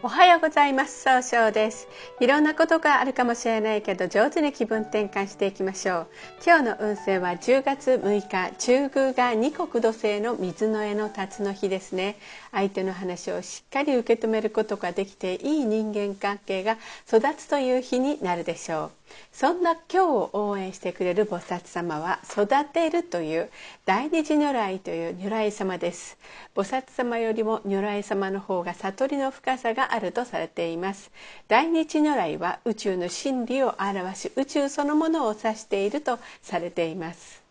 おはようございます。総称です。いろんなことがあるかもしれないけど上手に気分転換していきましょう。今日の運勢は10月6日中宮が二国土星の水の絵の辰の日ですね。相手の話をしっかり受け止めることができていい人間関係が育つという日になるでしょう。そんな今日を応援してくれる菩薩様は育てるという大日如来という如来様です。菩薩様よりも如来様の方が悟りの深さがあるとされています。大日如来は宇宙の真理を表し宇宙そのものを指しているとされています。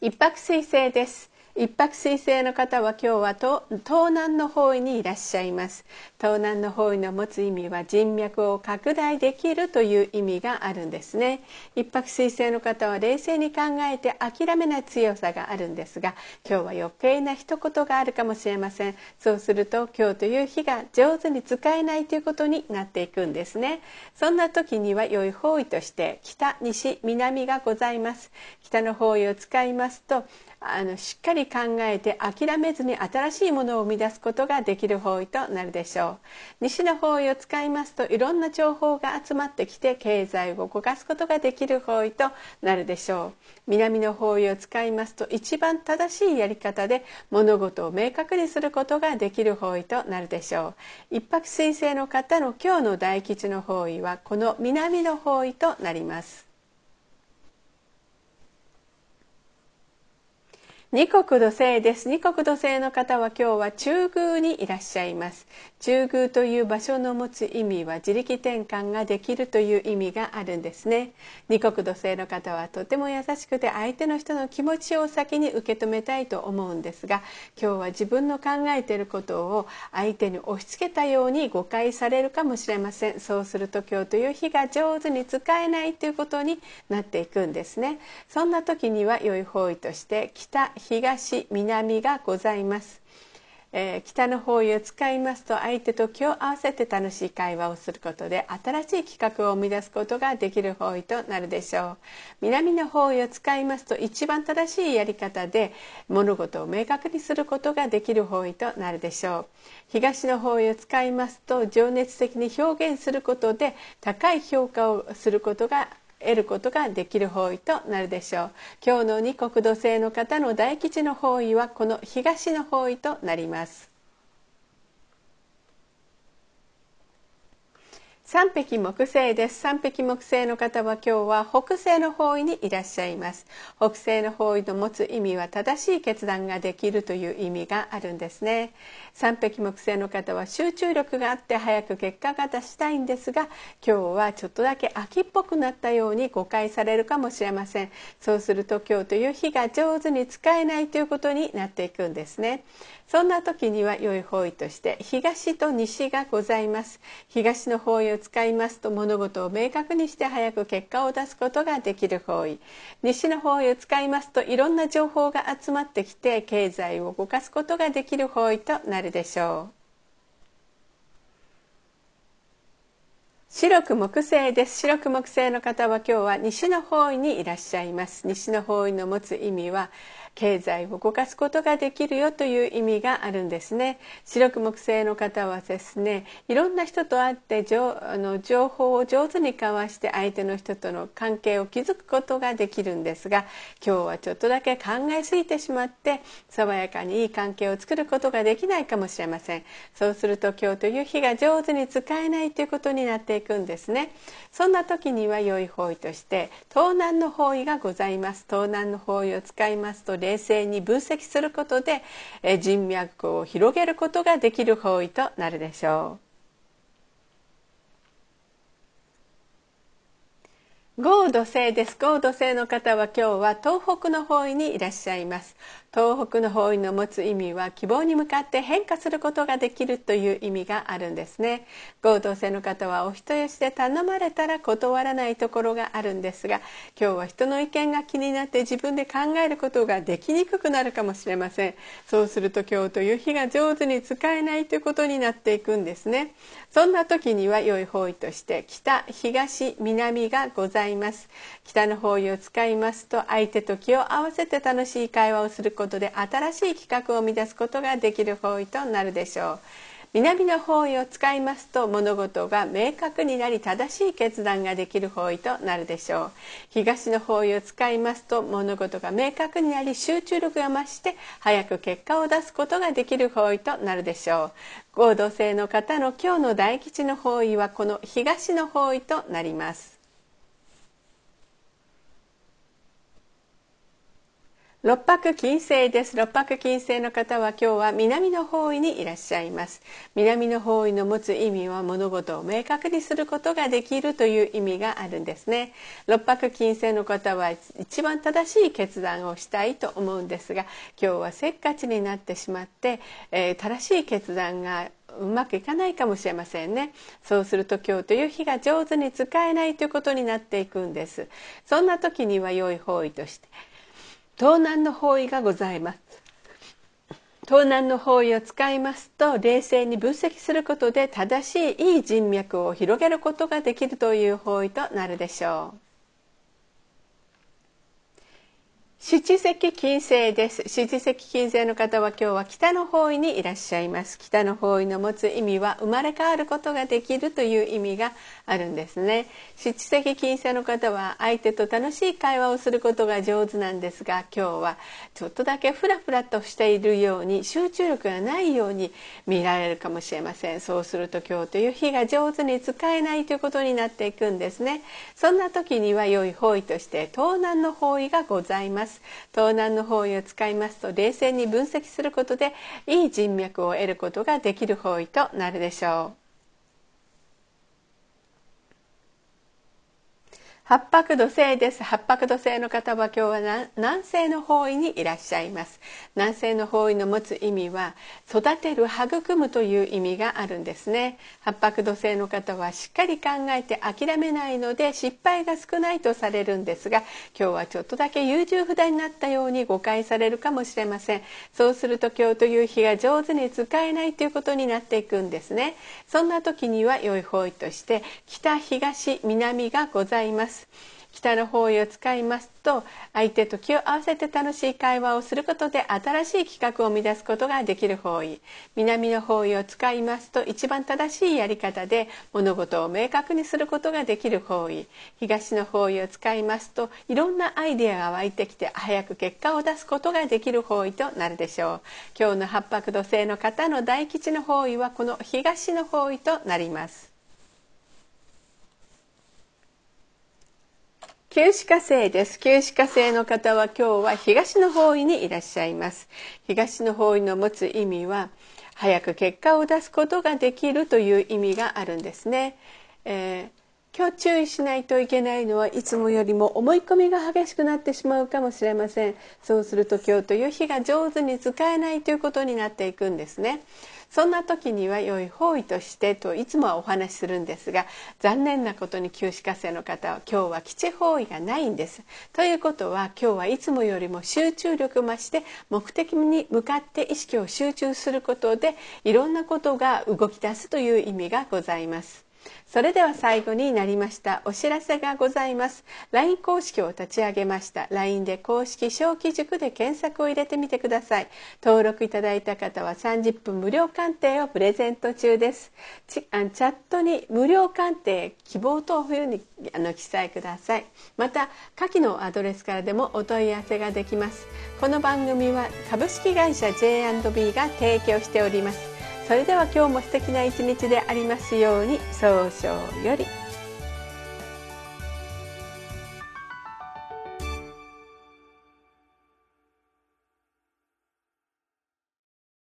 一泊水星です。一泊水星の方は今日は東南の方位にいらっしゃいます。東南の方位の持つ意味は人脈を拡大できるという意味があるんですね。一泊水星の方は冷静に考えて諦めない強さがあるんですが今日は余計な一言があるかもしれません。そうすると今日という日が上手に使えないということになっていくんですね。そんな時には良い方位として北西南がございます。北の方位を使いますとあのしっかり考えて諦めずに新しいものを生み出すことができる方位となるでしょう。西の方位を使いますといろんな情報が集まってきて経済を動かすことができる方位となるでしょう。南の方位を使いますと一番正しいやり方で物事を明確にすることができる方位となるでしょう。一泊水星の方の今日の大吉の方位はこの南の方位となります。二国土星です。二国土星の方は今日は中宮にいらっしゃいます。中宮という場所の持つ意味は自力転換ができるという意味があるんですね。二国土星の方はとても優しくて相手の人の気持ちを先に受け止めたいと思うんですが今日は自分の考えていることを相手に押し付けたように誤解されるかもしれません。そうすると今日という日が上手に使えないということになっていくんですね。そんな時には良い方位として北東南がございます、えー、北の方位を使いますと相手と気を合わせて楽しい会話をすることで新しい企画を生み出すことができる方位となるでしょう。南の方位を使いますと一番正しいやり方で物事を明確にすることができる方位となるでしょう。東の方位を使いますと情熱的に表現することで高い評価をすることが得ることができる方位となるでしょう。今日の二国土星の方の大吉の方位はこの東の方位となります。三匹木星です。三匹木星の方は今日は北西の方位にいらっしゃいます。北西の方位の持つ意味は正しい決断ができるという意味があるんですね。三匹木星の方は集中力があって早く結果が出したいんですが今日はちょっとだけ秋っぽくなったように誤解されるかもしれません。そうすると今日という日が上手に使えないということになっていくんですね。そんな時には良い方位として東と西がございます。東の方位を使いますと物事を明確にして早く結果を出すことができる方位。西の方位を使いますといろんな情報が集まってきて経済を動かすことができる方位となるでしょう。白く木星です。白く木星の方は今日は西の方位にいらっしゃいます。西の方位の持つ意味は経済を動かすことができるよという意味があるんですね。白く木星の方はですねいろんな人と会ってあの情報を上手に交わして相手の人との関係を築くことができるんですが今日はちょっとだけ考えすぎてしまって爽やかにいい関係を作ることができないかもしれません。そうすると今日という日が上手に使えないということになっていくんですね。そんな時には良い方位として東南の方位がございます。東南の方位を使いますと冷静に分析することで人脈を広げることができる方位となるでしょう。合土星です。合土星の方は今日は東北の方位にいらっしゃいます。東北の方位の持つ意味は希望に向かって変化することができるという意味があるんですね。合同性の方はお人よしで頼まれたら断らないところがあるんですが今日は人の意見が気になって自分で考えることができにくくなるかもしれません。そうすると今日という日が上手に使えないということになっていくんですね。そんな時には良い方位として北、東、南がございます。北の方位を使いますと相手と気を合わせて楽しい会話をすることことで新しい企画を生み出すことができる方位となるでしょう。南の方位を使いますと物事が明確になり正しい決断ができる方位となるでしょう。東の方位を使いますと物事が明確になり集中力が増して早く結果を出すことができる方位となるでしょう。合同性の方の今日の大吉の方位はこの東の方位となります。六白金星です。六白金星の方は今日は南の方位にいらっしゃいます。南の方位の持つ意味は物事を明確にすることができるという意味があるんですね。六白金星の方は一番正しい決断をしたいと思うんですが今日はせっかちになってしまって、えー、正しい決断がうまくいかないかもしれませんね。そうすると今日という日が上手に使えないということになっていくんです。そんな時には良い方位として東南の方位がございます。東南の方位を使いますと冷静に分析することで正しいいい人脈を広げることができるという方位となるでしょう。七石金星です。七石金星の方は今日は北の方位にいらっしゃいます。北の方位の持つ意味は生まれ変わることができるという意味があるんですね。七石金星の方は相手と楽しい会話をすることが上手なんですが今日はちょっとだけフラフラとしているように集中力がないように見られるかもしれません。そうすると今日という日が上手に使えないということになっていくんですね。そんな時には良い方位として東南の方位がございます。東南の方位を使いますと冷静に分析することでいい人脈を得ることができる方位となるでしょう。八白土星です。八白土星の方は今日は南西の方位にいらっしゃいます。南西の方位の持つ意味は育てる育むという意味があるんですね。八白土星の方はしっかり考えて諦めないので失敗が少ないとされるんですが今日はちょっとだけ優柔不断になったように誤解されるかもしれません。そうすると今日という日が上手に使えないということになっていくんですね。そんな時には良い方位として北東南がございます。北の方位を使いますと相手と気を合わせて楽しい会話をすることで新しい企画を生み出すことができる方位。南の方位を使いますと一番正しいやり方で物事を明確にすることができる方位。東の方位を使いますといろんなアイデアが湧いてきて早く結果を出すことができる方位となるでしょう。今日の八白土星の方の大吉の方位はこの東の方位となります。旧歯科生です。旧歯科生の方は今日は東の方位にいらっしゃいます。東の方位の持つ意味は、早く結果を出すことができるという意味があるんですね。えー、今日注意しないといけないのはいつもよりも思い込みが激しくなってしまうかもしれません。そうすると今日という日が上手に使えないということになっていくんですね。そんな時には良い方位としてといつもはお話しするんですが残念なことに旧歯科生の方は今日は基地方位がないんです。ということは今日はいつもよりも集中力増して目的に向かって意識を集中することでいろんなことが動き出すという意味がございます。それでは最後になりましたお知らせがございます。LINE 公式を立ち上げました。LINE で公式小規塾で検索を入れてみてください。登録いただいた方は30分無料鑑定をプレゼント中です。チャットに無料鑑定希望というふうにあの記載ください。また下記のアドレスからでもお問い合わせができます。この番組は株式会社 J&B が提供しております。それでは今日も素敵な一日でありますように早々より。